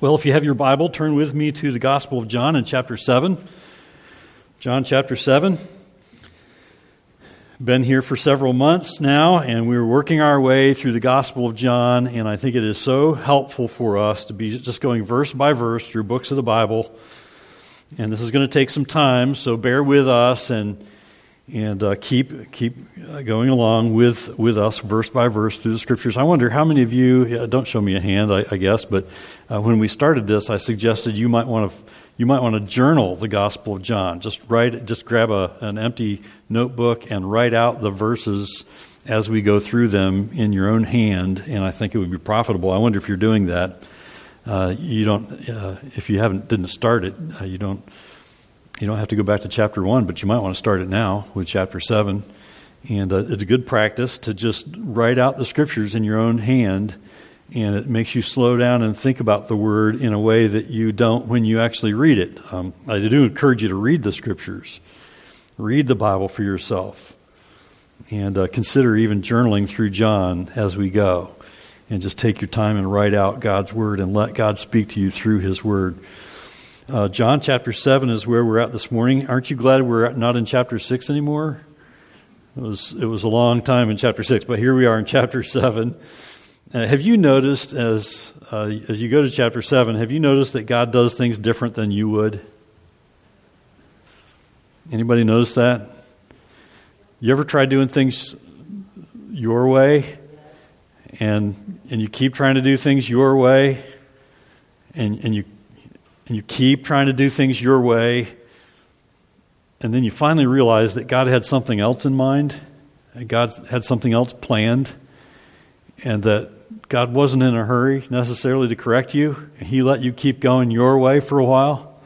Well, if you have your Bible, turn with me to the Gospel of John in chapter 7. John chapter 7. Been here for several months now, and we're working our way through the Gospel of John, and I think it is so helpful for us to be just going verse by verse through books of the Bible. And this is going to take some time, so bear with us and and uh, keep keep uh, going along with with us verse by verse through the scriptures. I wonder how many of you don't show me a hand, I, I guess, but uh, when we started this, I suggested you might want to you might want to journal the Gospel of John. Just write, just grab a, an empty notebook and write out the verses as we go through them in your own hand, and I think it would be profitable. I wonder if you're doing that. Uh, you don't, uh, if you haven't didn't start it, uh, you don't you don't have to go back to chapter 1, but you might want to start it now with chapter 7. And uh, it's a good practice to just write out the scriptures in your own hand, and it makes you slow down and think about the word in a way that you don't when you actually read it. Um, I do encourage you to read the scriptures, read the Bible for yourself, and uh, consider even journaling through John as we go. And just take your time and write out God's word and let God speak to you through his word. Uh, John chapter 7 is where we're at this morning. Aren't you glad we're not in chapter 6 anymore? It was, it was a long time in chapter 6, but here we are in chapter 7. Uh, have you noticed, as, uh, as you go to chapter 7, have you noticed that God does things different than you would? Anybody notice that? You ever try doing things your way? And, and you keep trying to do things your way, and, and you and you keep trying to do things your way, and then you finally realize that God had something else in mind, and God had something else planned, and that God wasn't in a hurry necessarily to correct you, and He let you keep going your way for a while.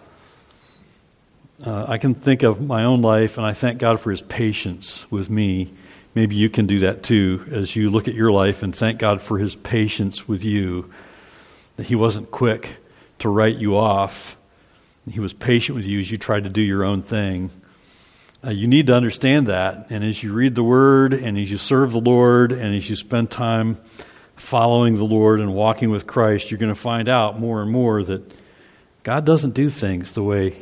Uh, I can think of my own life, and I thank God for His patience with me. Maybe you can do that too as you look at your life and thank God for His patience with you, that He wasn't quick to write you off. He was patient with you as you tried to do your own thing. Uh, you need to understand that. And as you read the Word, and as you serve the Lord, and as you spend time following the Lord and walking with Christ, you're going to find out more and more that God doesn't do things the way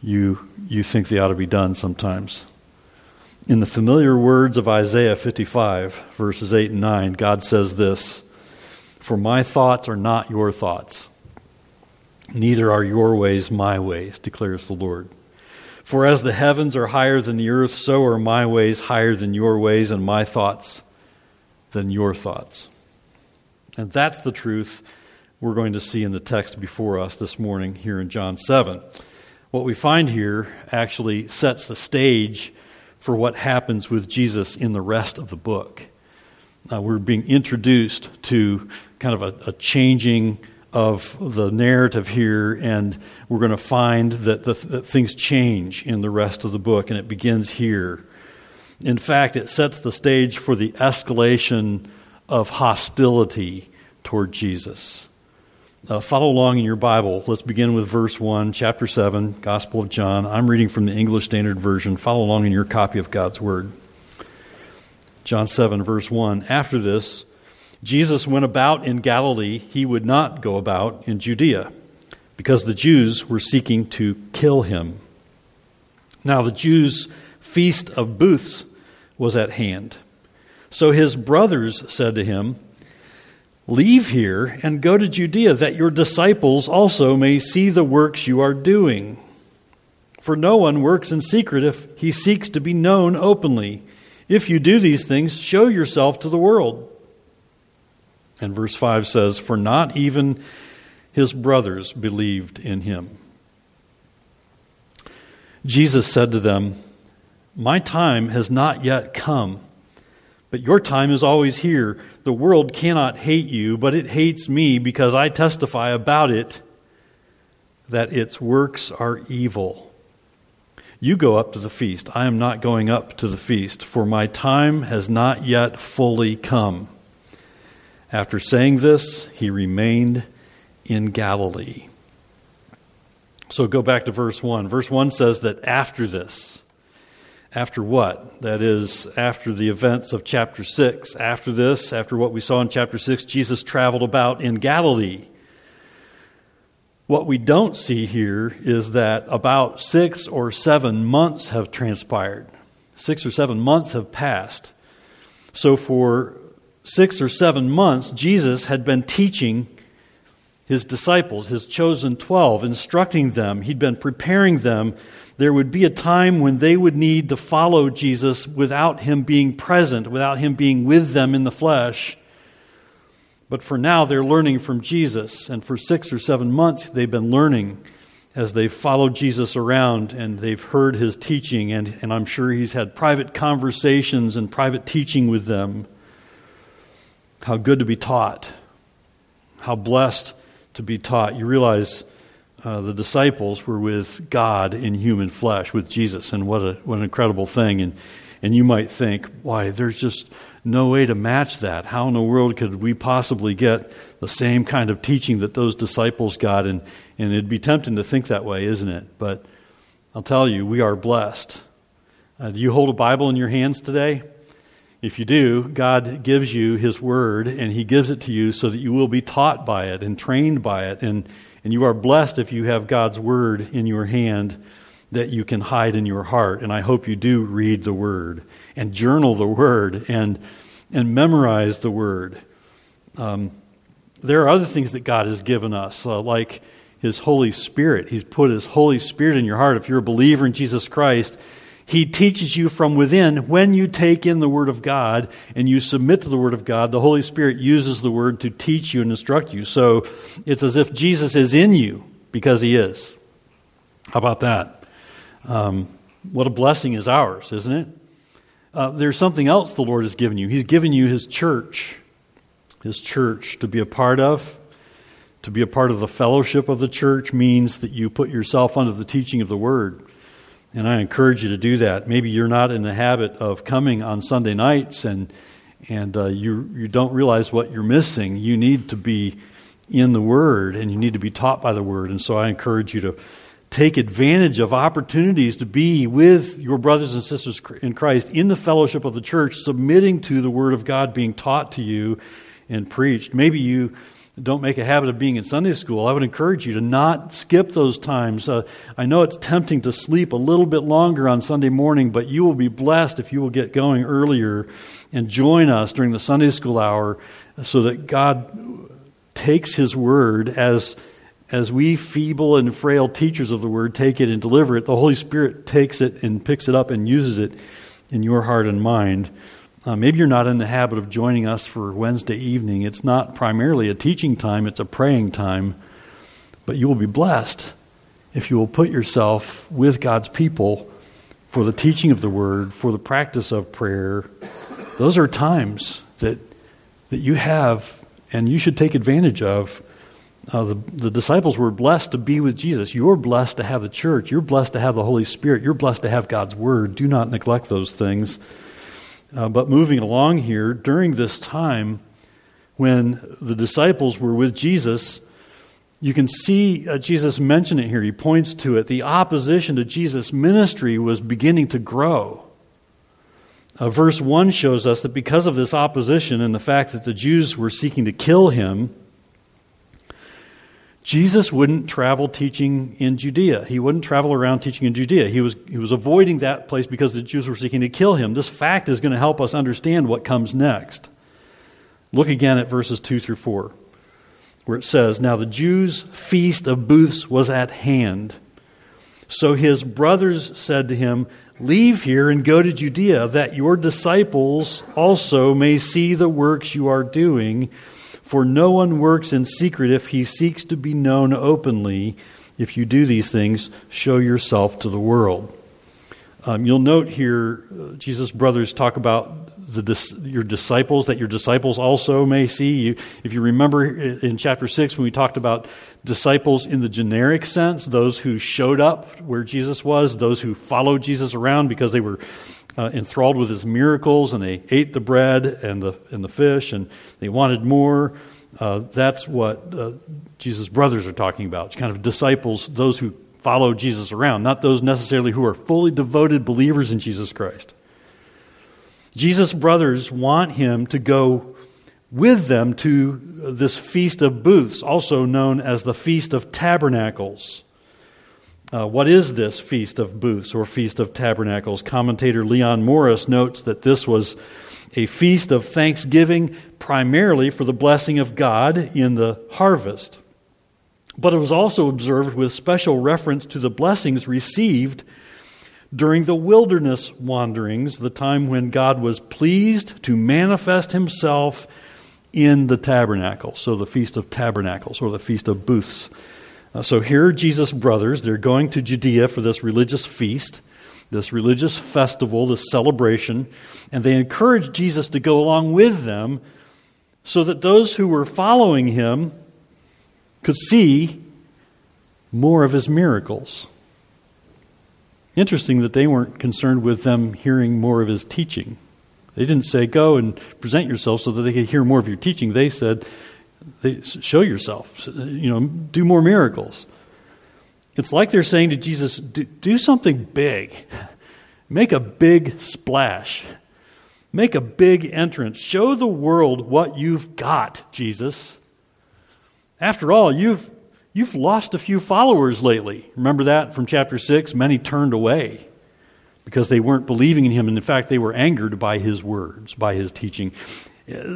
you, you think they ought to be done sometimes. In the familiar words of Isaiah 55, verses 8 and 9, God says this For my thoughts are not your thoughts Neither are your ways my ways, declares the Lord. For as the heavens are higher than the earth, so are my ways higher than your ways, and my thoughts than your thoughts. And that's the truth we're going to see in the text before us this morning here in John 7. What we find here actually sets the stage for what happens with Jesus in the rest of the book. Uh, we're being introduced to kind of a, a changing of the narrative here, and we're going to find that, the, that things change in the rest of the book, and it begins here. In fact, it sets the stage for the escalation of hostility toward Jesus. Uh, follow along in your Bible. Let's begin with verse 1, chapter 7, Gospel of John. I'm reading from the English Standard Version. Follow along in your copy of God's Word. John 7, verse 1. After this, Jesus went about in Galilee, he would not go about in Judea, because the Jews were seeking to kill him. Now, the Jews' feast of booths was at hand. So his brothers said to him, Leave here and go to Judea, that your disciples also may see the works you are doing. For no one works in secret if he seeks to be known openly. If you do these things, show yourself to the world. And verse 5 says, For not even his brothers believed in him. Jesus said to them, My time has not yet come, but your time is always here. The world cannot hate you, but it hates me because I testify about it that its works are evil. You go up to the feast. I am not going up to the feast, for my time has not yet fully come. After saying this, he remained in Galilee. So go back to verse 1. Verse 1 says that after this, after what? That is, after the events of chapter 6. After this, after what we saw in chapter 6, Jesus traveled about in Galilee. What we don't see here is that about six or seven months have transpired. Six or seven months have passed. So, for six or seven months, Jesus had been teaching his disciples, his chosen 12, instructing them. He'd been preparing them. There would be a time when they would need to follow Jesus without him being present, without him being with them in the flesh. But for now, they're learning from Jesus. And for six or seven months, they've been learning as they've followed Jesus around and they've heard his teaching. And, and I'm sure he's had private conversations and private teaching with them. How good to be taught. How blessed to be taught. You realize uh, the disciples were with God in human flesh, with Jesus, and what, a, what an incredible thing. And, and you might think, why, there's just no way to match that. How in the world could we possibly get the same kind of teaching that those disciples got? And, and it'd be tempting to think that way, isn't it? But I'll tell you, we are blessed. Uh, do you hold a Bible in your hands today? If you do, God gives you His Word, and He gives it to you so that you will be taught by it and trained by it. And, and you are blessed if you have God's Word in your hand that you can hide in your heart. And I hope you do read the Word and journal the Word and, and memorize the Word. Um, there are other things that God has given us, uh, like His Holy Spirit. He's put His Holy Spirit in your heart. If you're a believer in Jesus Christ, he teaches you from within. When you take in the Word of God and you submit to the Word of God, the Holy Spirit uses the Word to teach you and instruct you. So it's as if Jesus is in you because He is. How about that? Um, what a blessing is ours, isn't it? Uh, there's something else the Lord has given you. He's given you His church, His church to be a part of. To be a part of the fellowship of the church means that you put yourself under the teaching of the Word. And I encourage you to do that. Maybe you're not in the habit of coming on Sunday nights and, and uh, you, you don't realize what you're missing. You need to be in the Word and you need to be taught by the Word. And so I encourage you to take advantage of opportunities to be with your brothers and sisters in Christ in the fellowship of the church, submitting to the Word of God being taught to you and preached. Maybe you don't make a habit of being in Sunday school, I would encourage you to not skip those times. Uh, I know it's tempting to sleep a little bit longer on Sunday morning, but you will be blessed if you will get going earlier and join us during the Sunday school hour so that God takes His word as. As we feeble and frail teachers of the word take it and deliver it, the Holy Spirit takes it and picks it up and uses it in your heart and mind. Uh, maybe you're not in the habit of joining us for Wednesday evening. It's not primarily a teaching time, it's a praying time. But you will be blessed if you will put yourself with God's people for the teaching of the word, for the practice of prayer. Those are times that, that you have and you should take advantage of. Uh, the, the disciples were blessed to be with Jesus. You're blessed to have the church. You're blessed to have the Holy Spirit. You're blessed to have God's Word. Do not neglect those things. Uh, but moving along here, during this time when the disciples were with Jesus, you can see uh, Jesus mention it here. He points to it. The opposition to Jesus' ministry was beginning to grow. Uh, verse 1 shows us that because of this opposition and the fact that the Jews were seeking to kill him, Jesus wouldn't travel teaching in Judea. He wouldn't travel around teaching in Judea. He was, he was avoiding that place because the Jews were seeking to kill him. This fact is going to help us understand what comes next. Look again at verses 2 through 4, where it says, Now the Jews' feast of booths was at hand. So his brothers said to him, Leave here and go to Judea, that your disciples also may see the works you are doing for no one works in secret if he seeks to be known openly. If you do these things, show yourself to the world. Um, you'll note here, uh, Jesus' brothers talk about the, your disciples, that your disciples also may see. You, if you remember in chapter 6, when we talked about disciples in the generic sense, those who showed up where Jesus was, those who followed Jesus around because they were uh, enthralled with his miracles and they ate the bread and the, and the fish and they wanted more. Uh, that's what uh, Jesus' brothers are talking about. It's kind of disciples, those who follow Jesus around, not those necessarily who are fully devoted believers in Jesus Christ. Jesus' brothers want him to go with them to this Feast of Booths, also known as the Feast of Tabernacles. Uh, what is this Feast of Booths or Feast of Tabernacles? Commentator Leon Morris notes that this was a feast of thanksgiving primarily for the blessing of God in the harvest. But it was also observed with special reference to the blessings received during the wilderness wanderings, the time when God was pleased to manifest himself in the tabernacle. So, the Feast of Tabernacles or the Feast of Booths. Uh, so, here are Jesus' brothers. They're going to Judea for this religious feast, this religious festival, this celebration, and they encourage Jesus to go along with them so that those who were following him could see more of his miracles. Interesting that they weren't concerned with them hearing more of his teaching. They didn't say, Go and present yourself so that they could hear more of your teaching. They said, they, Show yourself, you know, do more miracles. It's like they're saying to Jesus, Do, do something big, make a big splash, make a big entrance, show the world what you've got, Jesus. After all, you've You've lost a few followers lately. Remember that from chapter 6? Many turned away because they weren't believing in him. And in fact, they were angered by his words, by his teaching.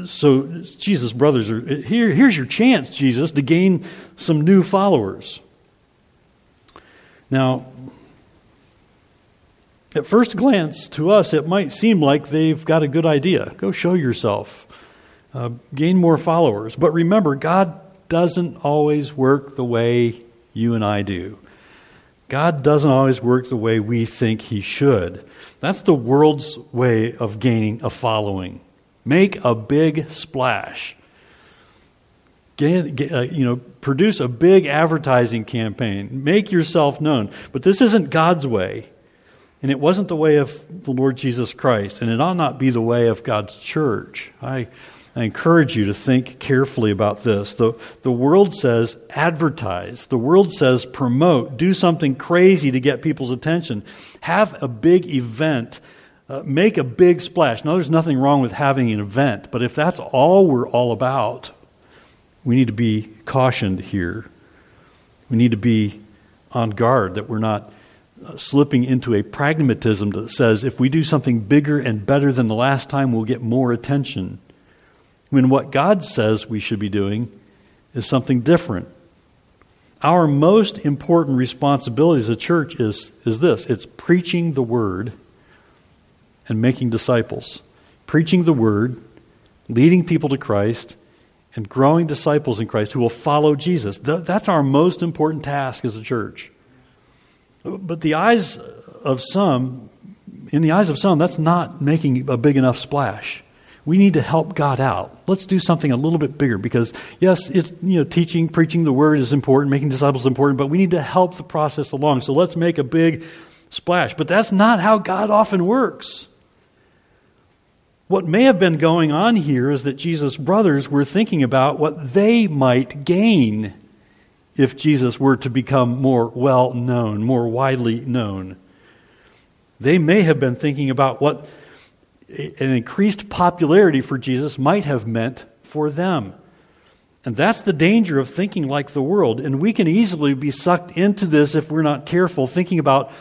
So, Jesus' brothers, are, here, here's your chance, Jesus, to gain some new followers. Now, at first glance, to us, it might seem like they've got a good idea. Go show yourself, uh, gain more followers. But remember, God doesn't always work the way you and I do. God doesn't always work the way we think He should. That's the world's way of gaining a following. Make a big splash. Get, uh, you know, produce a big advertising campaign. Make yourself known. But this isn't God's way. And it wasn't the way of the Lord Jesus Christ. And it ought not be the way of God's church. I I encourage you to think carefully about this. The, the world says advertise, the world says promote, do something crazy to get people's attention, have a big event, uh, make a big splash. Now, there's nothing wrong with having an event, but if that's all we're all about, we need to be cautioned here. We need to be on guard that we're not uh, slipping into a pragmatism that says if we do something bigger and better than the last time, we'll get more attention when what God says we should be doing is something different. Our most important responsibility as a church is, is this it's preaching the word and making disciples. Preaching the word, leading people to Christ, and growing disciples in Christ who will follow Jesus. That's our most important task as a church. But the eyes of some, in the eyes of some, that's not making a big enough splash we need to help God out. Let's do something a little bit bigger because yes, it's you know teaching, preaching the word is important, making disciples is important, but we need to help the process along. So let's make a big splash. But that's not how God often works. What may have been going on here is that Jesus' brothers were thinking about what they might gain if Jesus were to become more well known, more widely known. They may have been thinking about what an increased popularity for Jesus might have meant for them. And that's the danger of thinking like the world. And we can easily be sucked into this if we're not careful, thinking about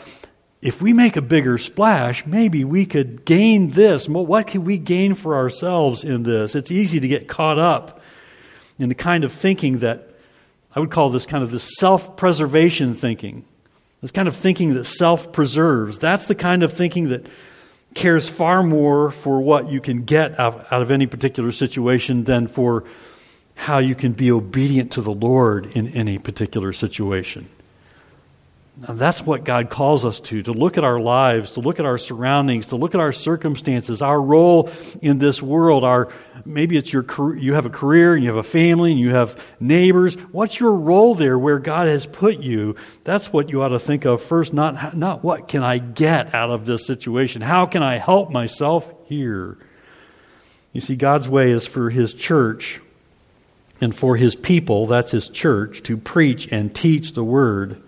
if we make a bigger splash, maybe we could gain this. What could we gain for ourselves in this? It's easy to get caught up in the kind of thinking that I would call this kind of the self preservation thinking. This kind of thinking that self preserves. That's the kind of thinking that cares far more for what you can get out, out of any particular situation than for how you can be obedient to the Lord in any particular situation. Now, that's what God calls us to to look at our lives, to look at our surroundings, to look at our circumstances, our role in this world. Our maybe it's your you have a career and you have a family and you have neighbors. What's your role there where God has put you? That's what you ought to think of first. Not not what can I get out of this situation? How can I help myself here? You see, God's way is for His church and for His people. That's His church to preach and teach the word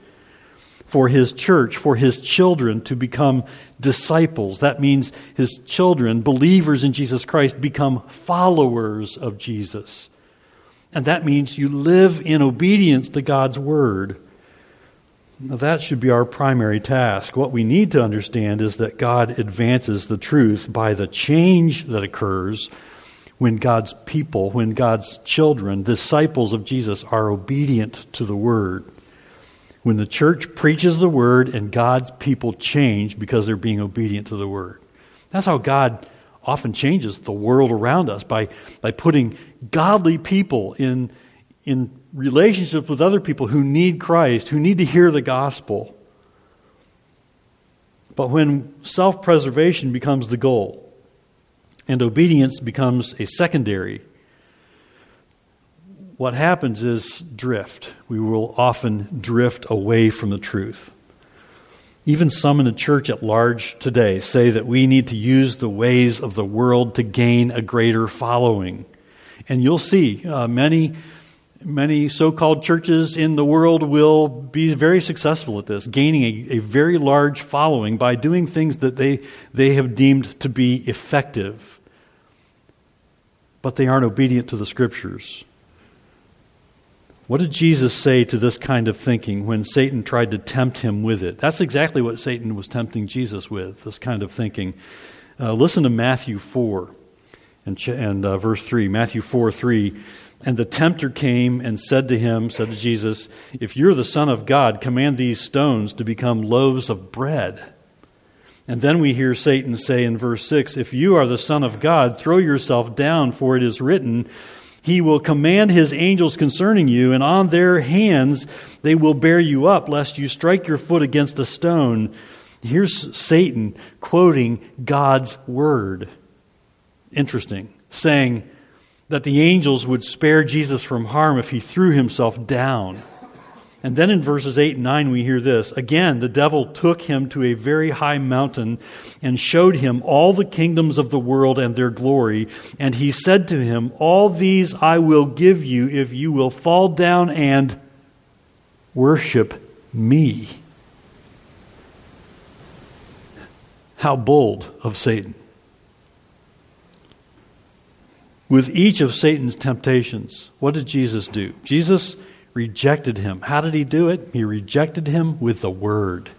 for his church, for his children to become disciples. That means his children, believers in Jesus Christ, become followers of Jesus. And that means you live in obedience to God's word. Now, that should be our primary task. What we need to understand is that God advances the truth by the change that occurs when God's people, when God's children, disciples of Jesus, are obedient to the word. When the church preaches the word and God's people change because they're being obedient to the word. That's how God often changes the world around us by, by putting godly people in, in relationships with other people who need Christ, who need to hear the gospel. But when self preservation becomes the goal and obedience becomes a secondary, what happens is drift. We will often drift away from the truth. Even some in the church at large today say that we need to use the ways of the world to gain a greater following. And you'll see uh, many many so called churches in the world will be very successful at this, gaining a, a, very large following by doing things that they, they have deemed to be effective. But they aren't obedient to the scriptures. What did Jesus say to this kind of thinking when Satan tried to tempt him with it? That's exactly what Satan was tempting Jesus with, this kind of thinking. Uh, listen to Matthew 4 and, and uh, verse 3. Matthew 4 3. And the tempter came and said to him, said to Jesus, If you're the Son of God, command these stones to become loaves of bread. And then we hear Satan say in verse 6 If you are the Son of God, throw yourself down, for it is written, He will command His angels concerning you, and on their hands they will bear you up, lest you strike your foot against a stone. Here's Satan quoting God's word. Interesting. Saying, that the angels would spare Jesus from harm if he threw himself down. And then in verses 8 and 9, we hear this. Again, the devil took him to a very high mountain and showed him all the kingdoms of the world and their glory. And he said to him, All these I will give you if you will fall down and worship me. How bold of Satan. with each of Satan's temptations, what did Jesus do? Jesus rejected him. How did he do it? He rejected him with the word.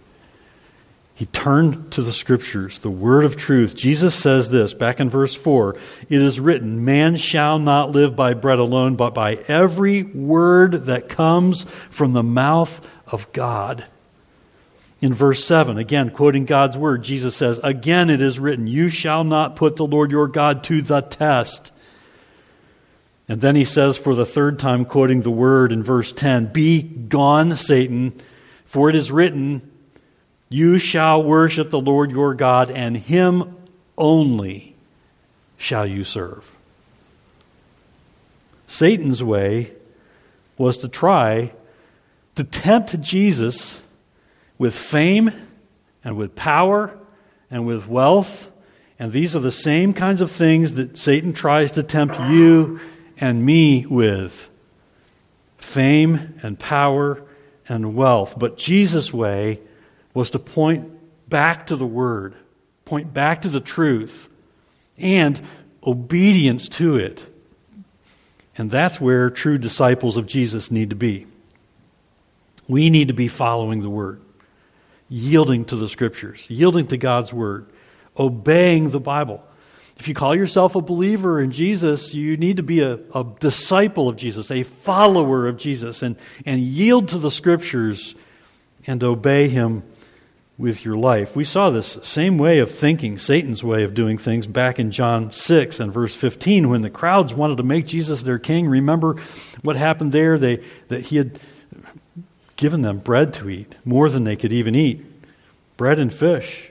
He turned to the scriptures, the word of truth. Jesus says this back in verse 4 It is written, Man shall not live by bread alone, but by every word that comes from the mouth of God. In verse 7, again, quoting God's word, Jesus says, Again it is written, You shall not put the Lord your God to the test. And then he says for the third time, quoting the word in verse 10 Be gone, Satan, for it is written, You shall worship the Lord your God, and him only shall you serve. Satan's way was to try to tempt Jesus with fame and with power and with wealth. And these are the same kinds of things that Satan tries to tempt you and me with fame and power and wealth. But Jesus' way was to point back to the Word, point back to the truth, and obedience to it. And that's where true disciples of Jesus need to be. We need to be following the Word, yielding to the Scriptures, yielding to God's Word, obeying the Bible. If you call yourself a believer in Jesus, you need to be a, a disciple of Jesus, a follower of Jesus, and, and yield to the scriptures and obey him with your life. We saw this same way of thinking, Satan's way of doing things, back in John 6 and verse 15 when the crowds wanted to make Jesus their king. Remember what happened there? They, that he had given them bread to eat, more than they could even eat bread and fish.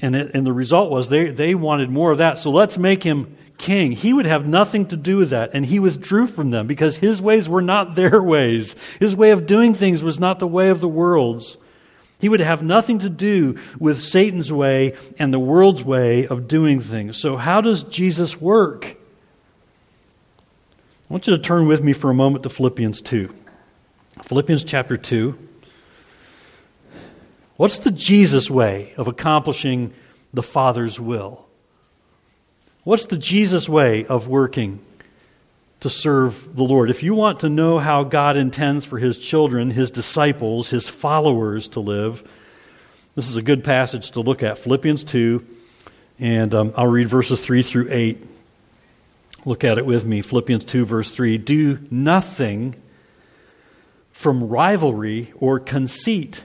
And, it, and the result was they, they wanted more of that. So let's make him king. He would have nothing to do with that. And he withdrew from them because his ways were not their ways. His way of doing things was not the way of the world's. He would have nothing to do with Satan's way and the world's way of doing things. So, how does Jesus work? I want you to turn with me for a moment to Philippians 2. Philippians chapter 2. What's the Jesus way of accomplishing the Father's will? What's the Jesus way of working to serve the Lord? If you want to know how God intends for his children, his disciples, his followers to live, this is a good passage to look at. Philippians 2, and um, I'll read verses 3 through 8. Look at it with me. Philippians 2, verse 3. Do nothing from rivalry or conceit,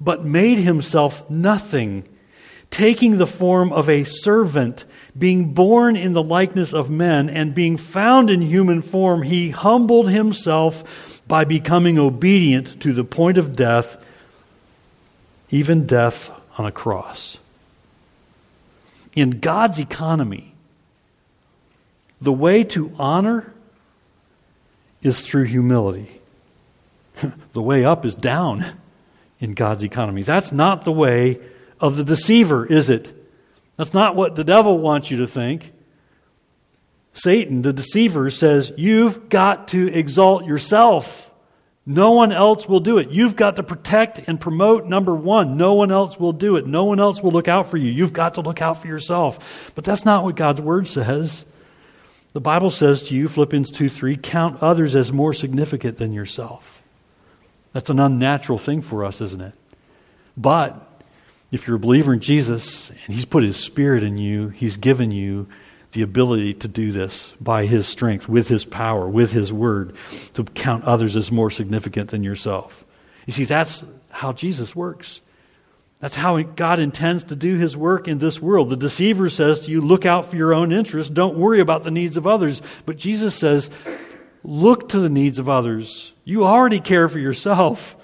but made himself nothing, taking the form of a servant being born in the likeness of men and being found in human form, he humbled himself by becoming obedient to the point of death, even death on a cross. In God's economy, the way to honor is through humility. the way up is down in God's economy. That's not the way of the deceiver, is it? That's not what the devil wants you to think. Satan, the deceiver, says, You've got to exalt yourself. No one else will do it. You've got to protect and promote number one. No one else will do it. No one else will look out for you. You've got to look out for yourself. But that's not what God's word says. The Bible says to you, Philippians 2 3, count others as more significant than yourself. That's an unnatural thing for us, isn't it? But if you're a believer in Jesus and He's put His Spirit in you, He's given you the ability to do this by His strength, with His power, with His Word, to count others as more significant than yourself. You see, that's how Jesus works. That's how God intends to do His work in this world. The deceiver says to you, look out for your own interests, don't worry about the needs of others. But Jesus says, look to the needs of others. You already care for yourself.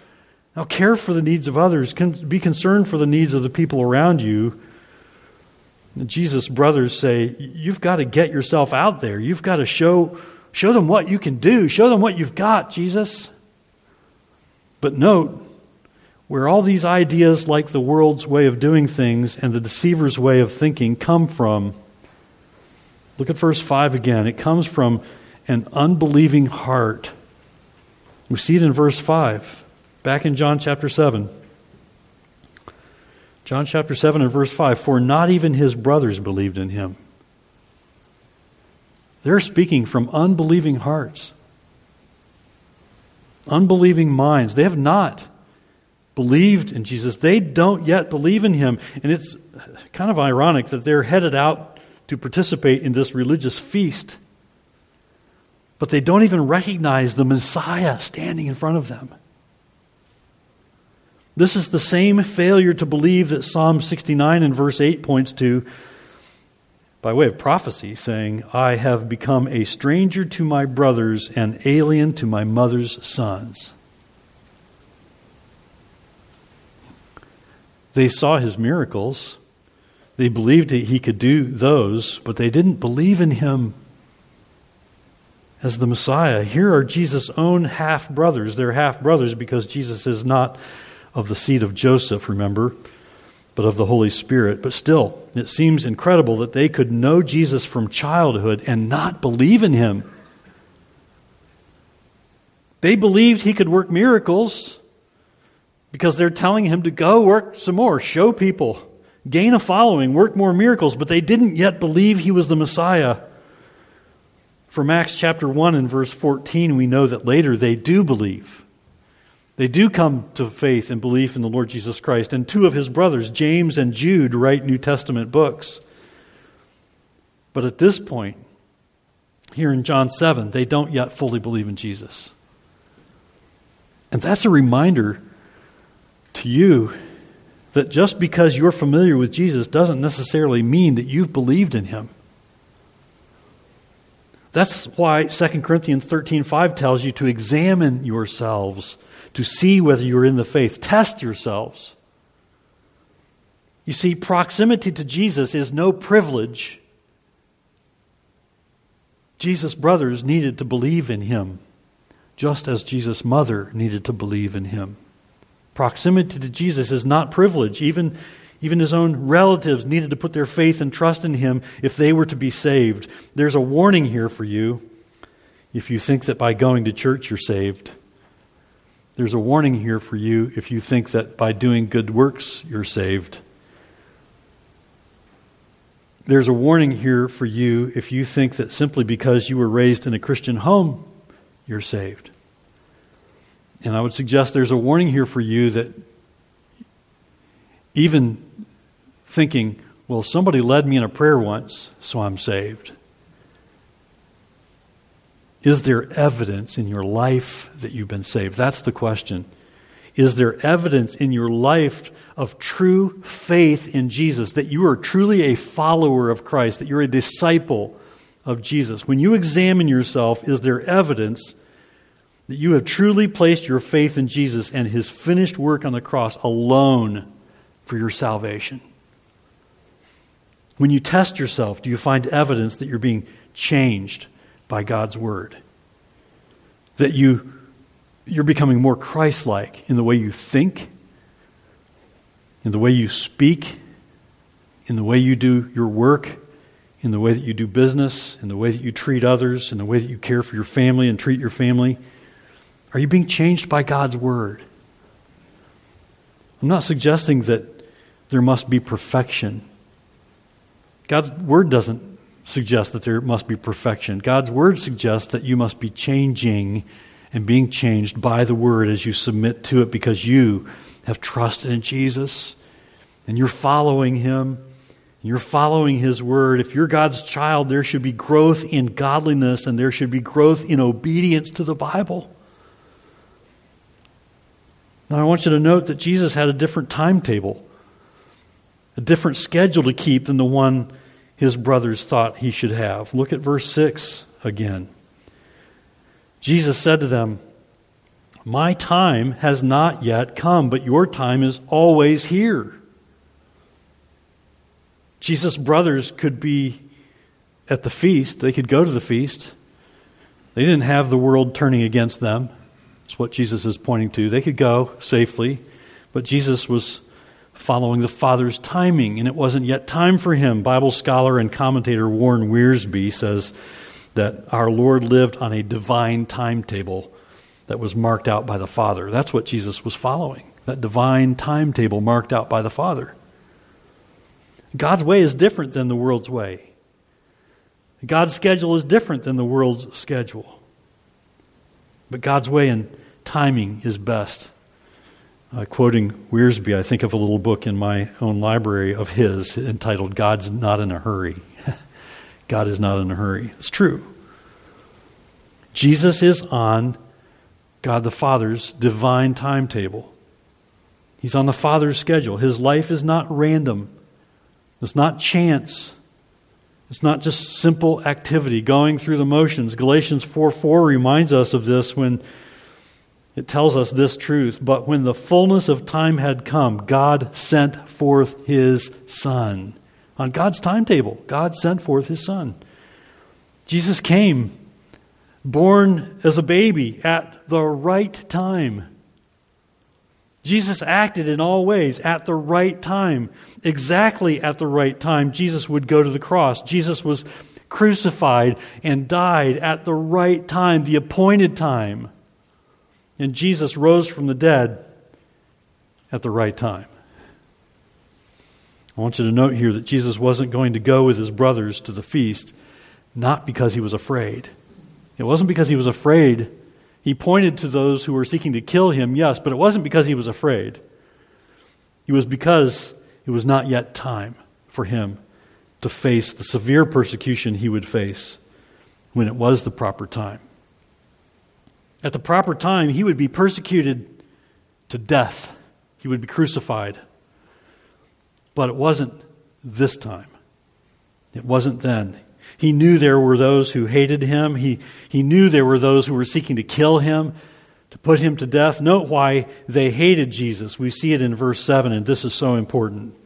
Now, care for the needs of others. Be concerned for the needs of the people around you. Jesus' brothers say, You've got to get yourself out there. You've got to show, show them what you can do. Show them what you've got, Jesus. But note, where all these ideas, like the world's way of doing things and the deceiver's way of thinking, come from, look at verse 5 again. It comes from an unbelieving heart. We see it in verse 5. Back in John chapter 7. John chapter 7 and verse 5 For not even his brothers believed in him. They're speaking from unbelieving hearts, unbelieving minds. They have not believed in Jesus. They don't yet believe in him. And it's kind of ironic that they're headed out to participate in this religious feast, but they don't even recognize the Messiah standing in front of them. This is the same failure to believe that Psalm 69 and verse 8 points to by way of prophecy, saying, I have become a stranger to my brothers and alien to my mother's sons. They saw his miracles. They believed that he could do those, but they didn't believe in him as the Messiah. Here are Jesus' own half brothers. They're half brothers because Jesus is not of the seed of Joseph, remember, but of the Holy Spirit. But still, it seems incredible that they could know Jesus from childhood and not believe in him. They believed he could work miracles because they're telling him to go work some more, show people, gain a following, work more miracles, but they didn't yet believe he was the Messiah. From Acts chapter 1 and verse 14, we know that later they do believe. They do come to faith and belief in the Lord Jesus Christ. And two of his brothers, James and Jude, write New Testament books. But at this point, here in John 7, they don't yet fully believe in Jesus. And that's a reminder to you that just because you're familiar with Jesus doesn't necessarily mean that you've believed in him. That's why 2 Corinthians 13:5 tells you to examine yourselves to see whether you're in the faith. Test yourselves. You see, proximity to Jesus is no privilege. Jesus' brothers needed to believe in him, just as Jesus' mother needed to believe in him. Proximity to Jesus is not privilege. Even, even his own relatives needed to put their faith and trust in him if they were to be saved. There's a warning here for you if you think that by going to church you're saved. There's a warning here for you if you think that by doing good works you're saved. There's a warning here for you if you think that simply because you were raised in a Christian home, you're saved. And I would suggest there's a warning here for you that even thinking, well, somebody led me in a prayer once, so I'm saved. Is there evidence in your life that you've been saved? That's the question. Is there evidence in your life of true faith in Jesus, that you are truly a follower of Christ, that you're a disciple of Jesus? When you examine yourself, is there evidence that you have truly placed your faith in Jesus and his finished work on the cross alone for your salvation? When you test yourself, do you find evidence that you're being changed by God's word? That you you're becoming more Christ like in the way you think, in the way you speak, in the way you do your work, in the way that you do business, in the way that you treat others, in the way that you care for your family and treat your family? Are you being changed by God's Word? I'm not suggesting that there must be perfection. God's Word doesn't suggest that there must be perfection. God's Word suggests that you must be changing and being changed by the word as you submit to it because you have trusted in Jesus and you're following him. You're following his word. If you're God's child, there should be growth in godliness and there should be growth in obedience to the Bible. Now, I want you to note that Jesus had a different timetable, a different schedule to keep than the one his brothers thought he should have. Look at verse 6 again. Jesus said to them, My time has not yet come, but your time is always here. Jesus' brothers could be at the feast, they could go to the feast. They didn't have the world turning against them. That's what Jesus is pointing to. They could go safely, but Jesus was following the Father's timing, and it wasn't yet time for him. Bible scholar and commentator Warren Wiersbe says that our Lord lived on a divine timetable that was marked out by the Father. That's what Jesus was following, that divine timetable marked out by the Father. God's way is different than the world's way. God's schedule is different than the world's schedule. But God's way and timing is best. Uh, quoting Wiersbe, I think of a little book in my own library of his entitled God's Not in a Hurry. God is not in a hurry. It's true. Jesus is on God the Father's divine timetable. He's on the Father's schedule. His life is not random, it's not chance. It's not just simple activity, going through the motions. Galatians 4 4 reminds us of this when it tells us this truth. But when the fullness of time had come, God sent forth his Son on God's timetable. God sent forth his son. Jesus came, born as a baby at the right time. Jesus acted in all ways at the right time. Exactly at the right time, Jesus would go to the cross. Jesus was crucified and died at the right time, the appointed time. And Jesus rose from the dead at the right time. I want you to note here that Jesus wasn't going to go with his brothers to the feast, not because he was afraid. It wasn't because he was afraid. He pointed to those who were seeking to kill him, yes, but it wasn't because he was afraid. It was because it was not yet time for him to face the severe persecution he would face when it was the proper time. At the proper time, he would be persecuted to death, he would be crucified. But it wasn't this time. It wasn't then. He knew there were those who hated him. He, he knew there were those who were seeking to kill him, to put him to death. Note why they hated Jesus. We see it in verse 7, and this is so important.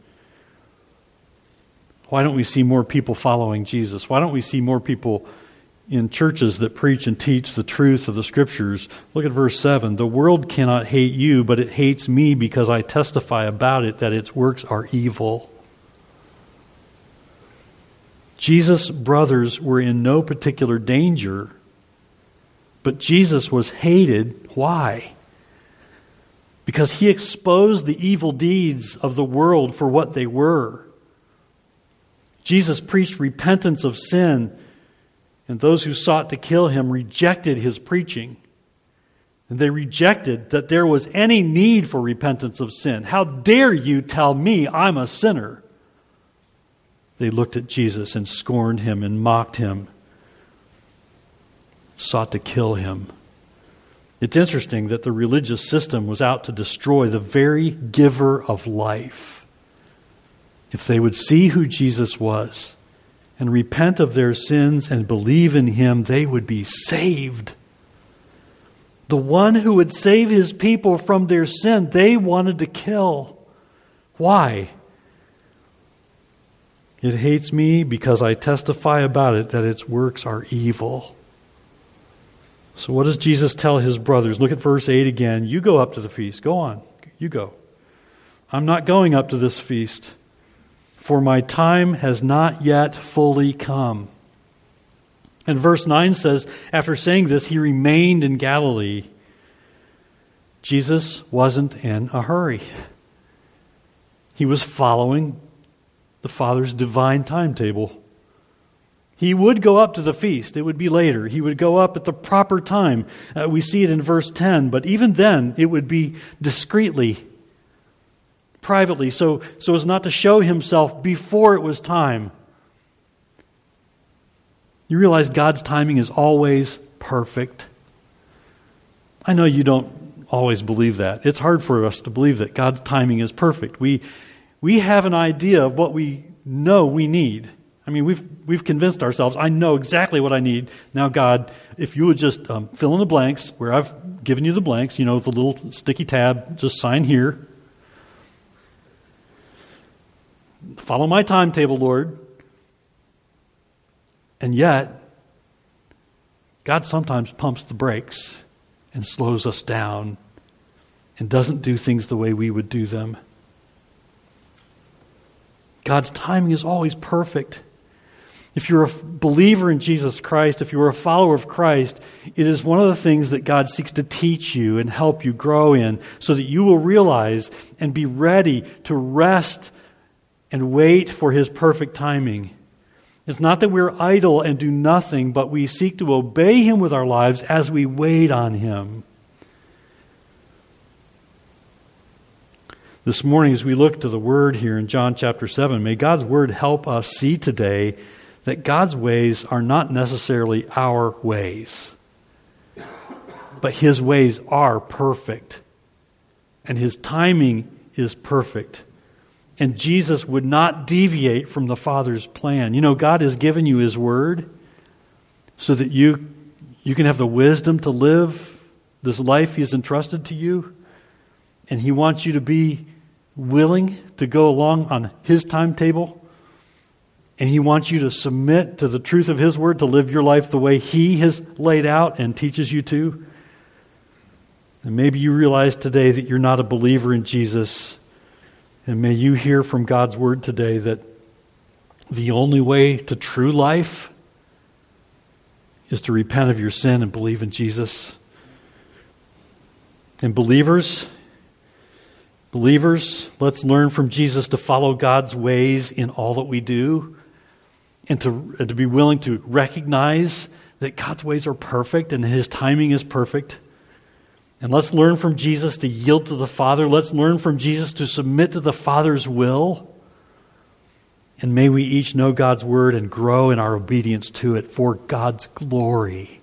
Why don't we see more people following Jesus? Why don't we see more people in churches that preach and teach the truth of the scriptures. Look at verse 7. The world cannot hate you, but it hates me because I testify about it that its works are evil. Jesus' brothers were in no particular danger, but Jesus was hated. Why? Because he exposed the evil deeds of the world for what they were. Jesus preached repentance of sin and those who sought to kill him rejected his preaching. And they rejected that there was any need for repentance of sin. How dare you tell me I'm a sinner? They looked at Jesus and scorned him and mocked him, sought to kill him. It's interesting that the religious system was out to destroy the very giver of life. If they would see who Jesus was, and repent of their sins and believe in him, they would be saved. The one who would save his people from their sin, they wanted to kill. Why? It hates me because I testify about it that its works are evil. So, what does Jesus tell his brothers? Look at verse 8 again. You go up to the feast. Go on. You go. I'm not going up to this feast for my time has not yet fully come. And verse 9 says, after saying this, he remained in Galilee. Jesus wasn't in a hurry. He was following the Father's divine timetable. He would go up to the feast. It would be later. He would go up at the proper time. Uh, we see it in verse 10, but even then, it would be discreetly privately so, so as not to show himself before it was time. You realize God's timing is always perfect. I know you don't always believe that. It's hard for us to believe that God's timing is perfect. We, we have an idea of what we know we need. I mean, we've, we've convinced ourselves, I know exactly what I need. Now, God, if you would just um, fill in the blanks where I've given you the blanks, you know, the little sticky tab, just sign here. Follow my timetable, Lord. And yet, God sometimes pumps the brakes and slows us down and doesn't do things the way we would do them. God's timing is always perfect. If you're a believer in Jesus Christ, if you're a follower of Christ, it is one of the things that God seeks to teach you and help you grow in so that you will realize and be ready to rest and wait for his perfect timing. It's not that we're idle and do nothing, but we seek to obey him with our lives as we wait on him. This morning, as we look to the word here in John chapter 7, may God's word help us see today that God's ways are not necessarily our ways, but his ways are perfect, and his timing is perfect and Jesus would not deviate from the Father's plan. You know, God has given you His Word so that you, you can have the wisdom to live this life He has entrusted to you. And He wants you to be willing to go along on His timetable. And He wants you to submit to the truth of His Word, to live your life the way He has laid out and teaches you to. And maybe you realize today that you're not a believer in Jesus and may you hear from God's word today that the only way to true life is to repent of your sin and believe in Jesus. And believers, believers, let's learn from Jesus to follow God's ways in all that we do and to, and to be willing to recognize that God's ways are perfect and his timing is perfect. And let's learn from Jesus to yield to the Father. Let's learn from Jesus to submit to the Father's will. And may we each know God's word and grow in our obedience to it for God's glory,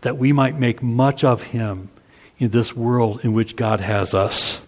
that we might make much of Him in this world in which God has us.